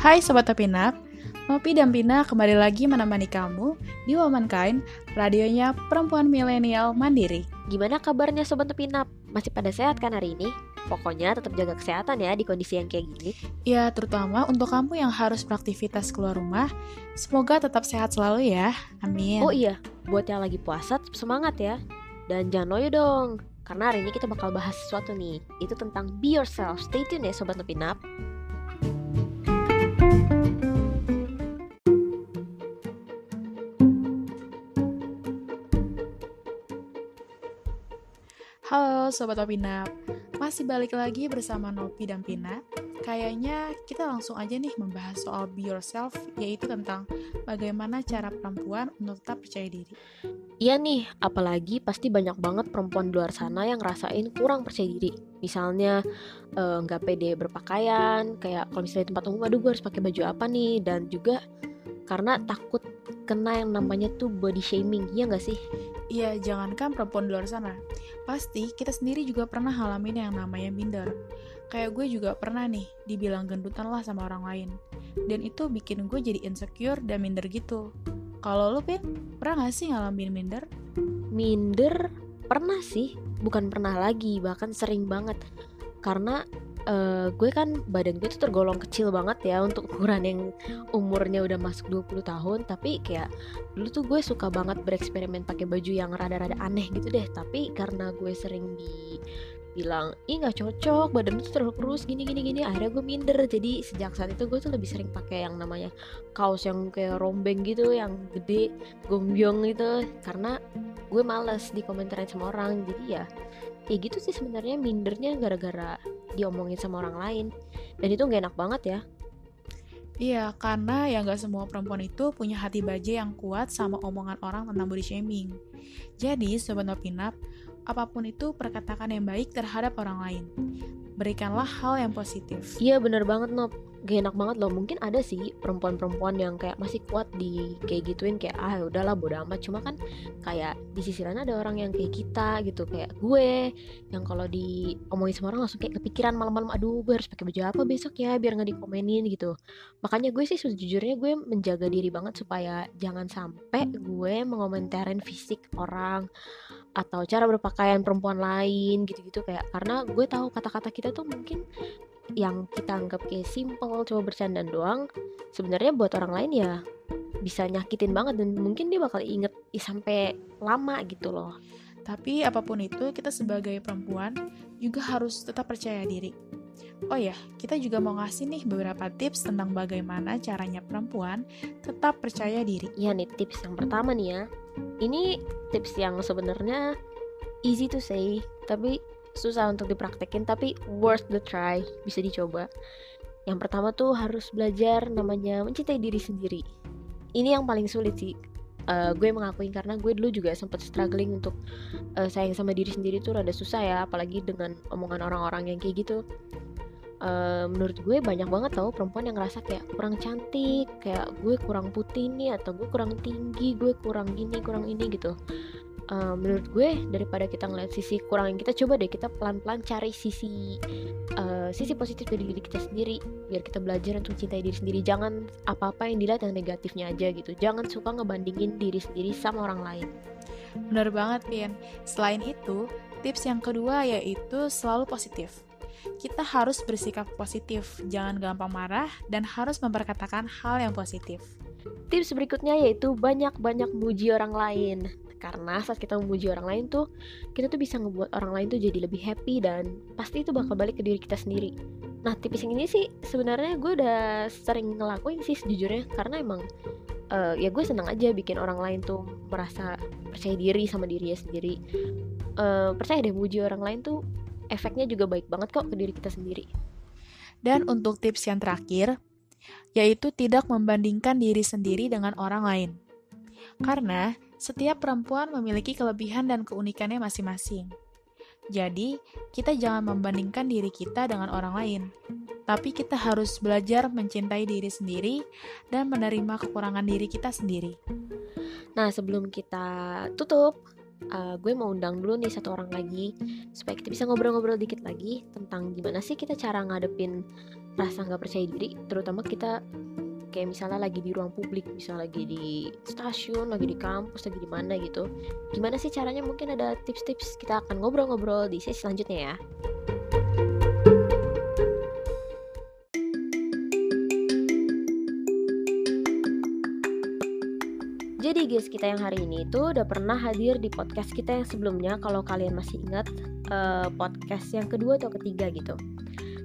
Hai Sobat Opinap, Nopi dan Pina kembali lagi menemani kamu di Womankind, radionya perempuan milenial mandiri. Gimana kabarnya Sobat Opinap? Masih pada sehat kan hari ini? Pokoknya tetap jaga kesehatan ya di kondisi yang kayak gini. Ya, terutama untuk kamu yang harus beraktivitas keluar rumah, semoga tetap sehat selalu ya. Amin. Oh iya, buat yang lagi puasa tetap semangat ya. Dan jangan loyo dong, karena hari ini kita bakal bahas sesuatu nih. Itu tentang be yourself. Stay tune ya Sobat Opinap. Halo Sobat Opinap, masih balik lagi bersama Nopi dan Pina. Kayaknya kita langsung aja nih membahas soal be yourself, yaitu tentang bagaimana cara perempuan untuk tetap percaya diri. Iya nih, apalagi pasti banyak banget perempuan di luar sana yang ngerasain kurang percaya diri. Misalnya eh, nggak pede berpakaian, kayak kalau misalnya di tempat umum, aduh gue harus pakai baju apa nih, dan juga karena takut kena yang namanya tuh body shaming, iya nggak sih? Iya, jangankan perempuan di luar sana. Pasti kita sendiri juga pernah ngalamin yang namanya minder. Kayak gue juga pernah nih, dibilang gendutan lah sama orang lain. Dan itu bikin gue jadi insecure dan minder gitu. Kalau lo, Pin, pernah gak sih ngalamin minder? Minder pernah sih, bukan pernah lagi, bahkan sering banget. Karena eh, gue kan badan gue tuh tergolong kecil banget ya untuk ukuran yang umurnya udah masuk 20 tahun, tapi kayak dulu tuh gue suka banget bereksperimen pakai baju yang rada-rada aneh gitu deh, tapi karena gue sering dibilang ih nggak cocok badan tuh terlalu kurus gini gini gini akhirnya gue minder. Jadi sejak saat itu gue tuh lebih sering pakai yang namanya kaos yang kayak rombeng gitu yang gede gombyong gitu. Karena gue males dikomentarin sama orang. Jadi ya ya gitu sih sebenarnya mindernya gara-gara diomongin sama orang lain dan itu gak enak banget ya Iya, karena ya nggak semua perempuan itu punya hati baja yang kuat sama omongan orang tentang body shaming. Jadi, Sobat Opinap, apa pun itu perkatakan yang baik terhadap orang lain. Berikanlah hal yang positif. Iya bener banget Nop Gak enak banget loh. Mungkin ada sih perempuan-perempuan yang kayak masih kuat di kayak gituin Kayak ah udahlah bodo amat. Cuma kan kayak di sisi lain ada orang yang kayak kita gitu Kayak gue Yang kalau diomongin sama orang langsung kayak kepikiran malam-malam Aduh gue harus pakai baju apa besok ya Biar gak dikomenin gitu. Makanya gue sih sejujurnya gue menjaga diri banget Supaya jangan sampai gue mengomentarin fisik orang atau cara berpakaian perempuan lain gitu-gitu kayak karena gue tahu kata-kata kita tuh mungkin yang kita anggap kayak simple coba bercanda doang sebenarnya buat orang lain ya bisa nyakitin banget dan mungkin dia bakal inget sampai lama gitu loh Tapi apa pun itu, kita sebagai perempuan juga harus tetap percaya diri. Oh ya, kita juga mau ngasih nih beberapa tips tentang bagaimana caranya perempuan tetap percaya diri. ya nih tips yang pertama nih ya ini tips yang sebenarnya easy to say tapi susah untuk dipraktekin tapi worth the try bisa dicoba. Yang pertama tuh harus belajar namanya mencintai diri sendiri. Ini yang paling sulit sih Eh, gue mengakuin karena gue dulu juga sempat struggling untuk eh, sayang sama diri sendiri tuh rada susah ya apalagi dengan omongan orang-orang yang kayak gitu. Eh, menurut gue banyak banget tau perempuan yang ngerasa kayak kurang cantik kayak gue kurang putih nih atau gue kurang tinggi gue kurang gini kurang ini gitu Eh, menurut gue daripada kita ngeliat sisi kurang yang kita coba deh kita pelan-pelan cari sisi eh, sisi positif dari diri kita sendiri biar kita belajar untuk cintai diri sendiri jangan apa-apa yang dilihat yang negatifnya aja gitu jangan suka ngebandingin diri sendiri sama orang lain Bener banget, Pin. Selain itu, tips yang kedua yaitu selalu positif. Kita harus bersikap positif, jangan gampang marah, dan harus memperkatakan hal yang positif. tips berikutnya yaitu banyak-banyak muji orang lain karena saat kita memuji orang lain tuh kita tuh bisa ngebuat orang lain tuh jadi lebih happy dan pasti itu bakal balik ke diri kita sendiri. Nah tips yang ini sih sebenarnya gue udah sering ngelakuin sih sejujurnya karena emang eh, ya gue senang aja bikin orang lain tuh merasa percaya diri sama dirinya sendiri. Eh, percaya deh muji orang lain tuh efeknya juga baik banget kok ke diri kita sendiri. Dan untuk tips yang terakhir, yaitu tidak membandingkan diri sendiri dengan orang lain. Karena setiap perempuan memiliki kelebihan dan keunikannya masing-masing. Jadi, kita jangan membandingkan diri kita dengan orang lain. Tapi kita harus belajar mencintai diri sendiri dan menerima kekurangan diri kita sendiri. Nah sebelum kita tutup, uh, gue mau undang dulu nih satu orang lagi supaya kita bisa ngobrol-ngobrol dikit lagi tentang gimana sih kita cara ngadepin rasa nggak percaya diri terutama kita kayak misalnya lagi di ruang publik misalnya lagi di stasiun lagi di kampus lagi di mana gitu. Gimana sih caranya? Mungkin ada tips-tips kita akan ngobrol-ngobrol di sesi selanjutnya ya. Jadi guys, kita yang hari ini itu udah pernah hadir di podcast kita yang sebelumnya Kalau kalian masih ingat uh, podcast yang kedua atau ketiga gitu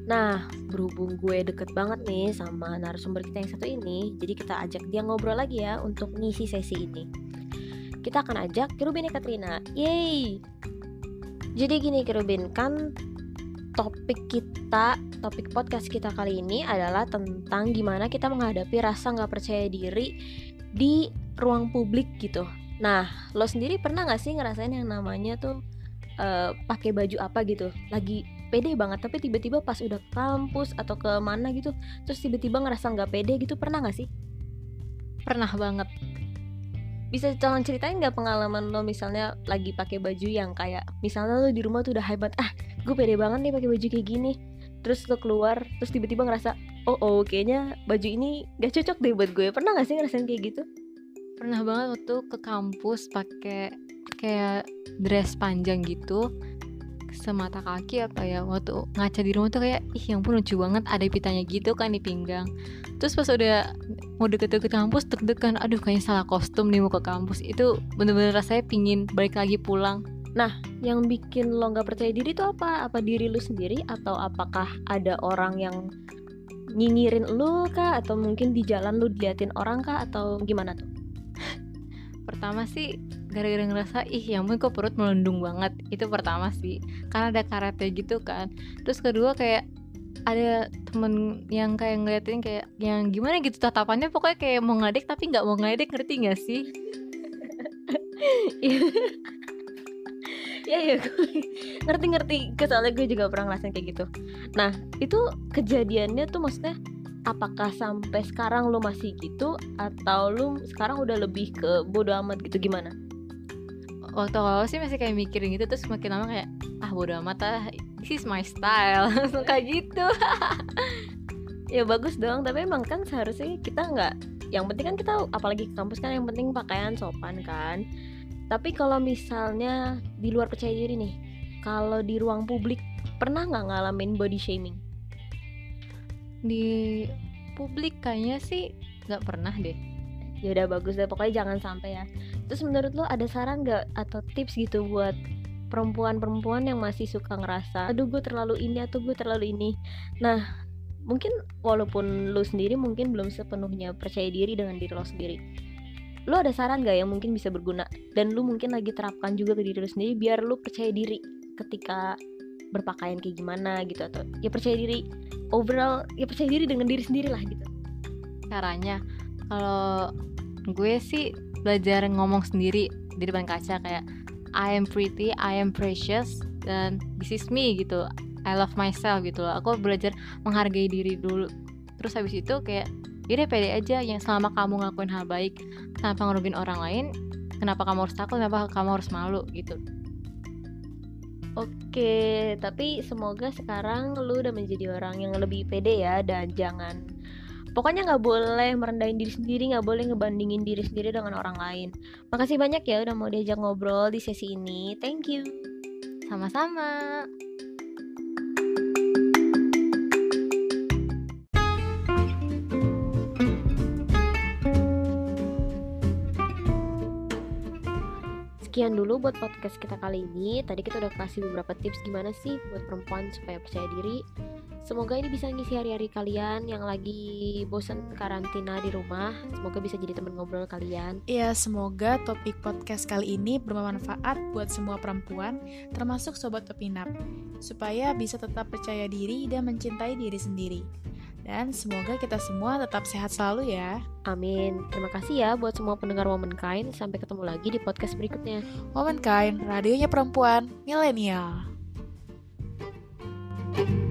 Nah, berhubung gue deket banget nih sama narasumber kita yang satu ini, jadi kita ajak dia ngobrol lagi ya untuk ngisi sesi ini. Kita akan ajak Kerubin Katrina. Yeay! Jadi gini Kerubin, kan topik kita, topik podcast kita kali ini adalah tentang gimana kita menghadapi rasa nggak percaya diri di ruang publik gitu. Nah, lo sendiri pernah nggak sih ngerasain yang namanya tuh uh, pakai baju apa gitu? Lagi pede banget tapi tiba-tiba pas udah kampus atau ke mana gitu terus tiba-tiba ngerasa nggak pede gitu pernah nggak sih? Pernah banget. Bisa tolong ceritain nggak pengalaman lo misalnya lagi pakai baju yang kayak misalnya lo di rumah tuh udah hebat ah gue pede banget nih pakai baju kayak gini. Terus lo keluar terus tiba-tiba ngerasa oh oh kayaknya baju ini gak cocok deh buat gue. Pernah gak sih ngerasain kayak gitu? Pernah banget waktu ke kampus pakai kayak dress panjang gitu semata kaki apa ya waktu ngaca di rumah tuh kayak ih yang pun lucu banget ada pitanya gitu kan di pinggang terus pas udah mau deket-deket kampus deg-degan aduh kayaknya salah kostum nih mau ke kampus itu bener-bener rasanya pingin balik lagi pulang Nah, yang bikin lo nggak percaya diri itu apa? Apa diri lu sendiri atau apakah ada orang yang nyinyirin lu kah? Atau mungkin di jalan lu diliatin orang kah? Atau gimana tuh? Pertama sih gara-gara ngerasa ih ya ampun kok perut melendung banget. Itu pertama sih. Karena ada karate gitu kan. Terus kedua kayak ada temen yang kayak ngeliatin kayak yang gimana gitu tatapannya? Pokoknya kayak mau ngadek tapi nggak mau ngadek ngerti nggak sih? Ya ya ngerti ngerti. Kesoalnya gue juga pernah ngerasain kayak gitu. Nah itu kejadiannya tuh maksudnya apakah sampai sekarang lo masih gitu atau lo sekarang udah lebih ke bodo amat gitu? Gimana waktu awal sih masih kayak mikirin gitu terus makin lama kayak ah bodo amat ah this is my style. Langsung kayak gitu. Ya bagus dong tapi emang kan seharusnya kita nggak yang penting kan kita apalagi ke kampus kan yang penting pakaian sopan kan. Tapi kalau misalnya di luar percaya diri nih kalau di ruang publik pernah nggak ngalamin body shaming? Di publik kayaknya sih nggak pernah deh. Ya udah bagus deh pokoknya jangan sampai ya terus menurut lo ada saran gak atau tips gitu buat perempuan-perempuan yang masih suka ngerasa aduh gue terlalu ini atau gue terlalu ini. Nah mungkin walaupun lo sendiri mungkin belum sepenuhnya percaya diri dengan diri lo sendiri lo ada saran gak yang mungkin bisa berguna? Dan lo mungkin lagi terapkan juga ke diri lo sendiri biar lo percaya diri ketika berpakaian kayak gimana gitu atau ya percaya diri overall ya percaya diri dengan diri sendiri lah gitu. Caranya kalau gue sih belajar ngomong sendiri di depan kaca kayak I am pretty, I am precious dan this is me gitu. I love myself gitu loh. Aku belajar menghargai diri dulu. Terus habis itu kayak ya pede aja yang selama kamu ngelakuin hal baik tanpa ngerugin orang lain, kenapa kamu harus takut, kenapa kamu harus malu gitu. Oke, tapi semoga sekarang lu udah menjadi orang yang lebih pede ya dan jangan pokoknya nggak boleh merendahin diri sendiri nggak boleh ngebandingin diri sendiri dengan orang lain makasih banyak ya udah mau diajak ngobrol di sesi ini thank you sama-sama Sekian dulu buat podcast kita kali ini. Tadi kita udah kasih beberapa tips gimana sih buat perempuan supaya percaya diri. Semoga ini bisa ngisi hari-hari kalian yang lagi bosan karantina di rumah. Semoga bisa jadi teman ngobrol kalian. Iya, semoga topik podcast kali ini bermanfaat buat semua perempuan, termasuk sobat Topinap, supaya bisa tetap percaya diri dan mencintai diri sendiri. Dan semoga kita semua tetap sehat selalu ya. Amin. Terima kasih ya buat semua pendengar Womankind. Sampai ketemu lagi di podcast berikutnya. Womankind, radionya perempuan, milenial. thank you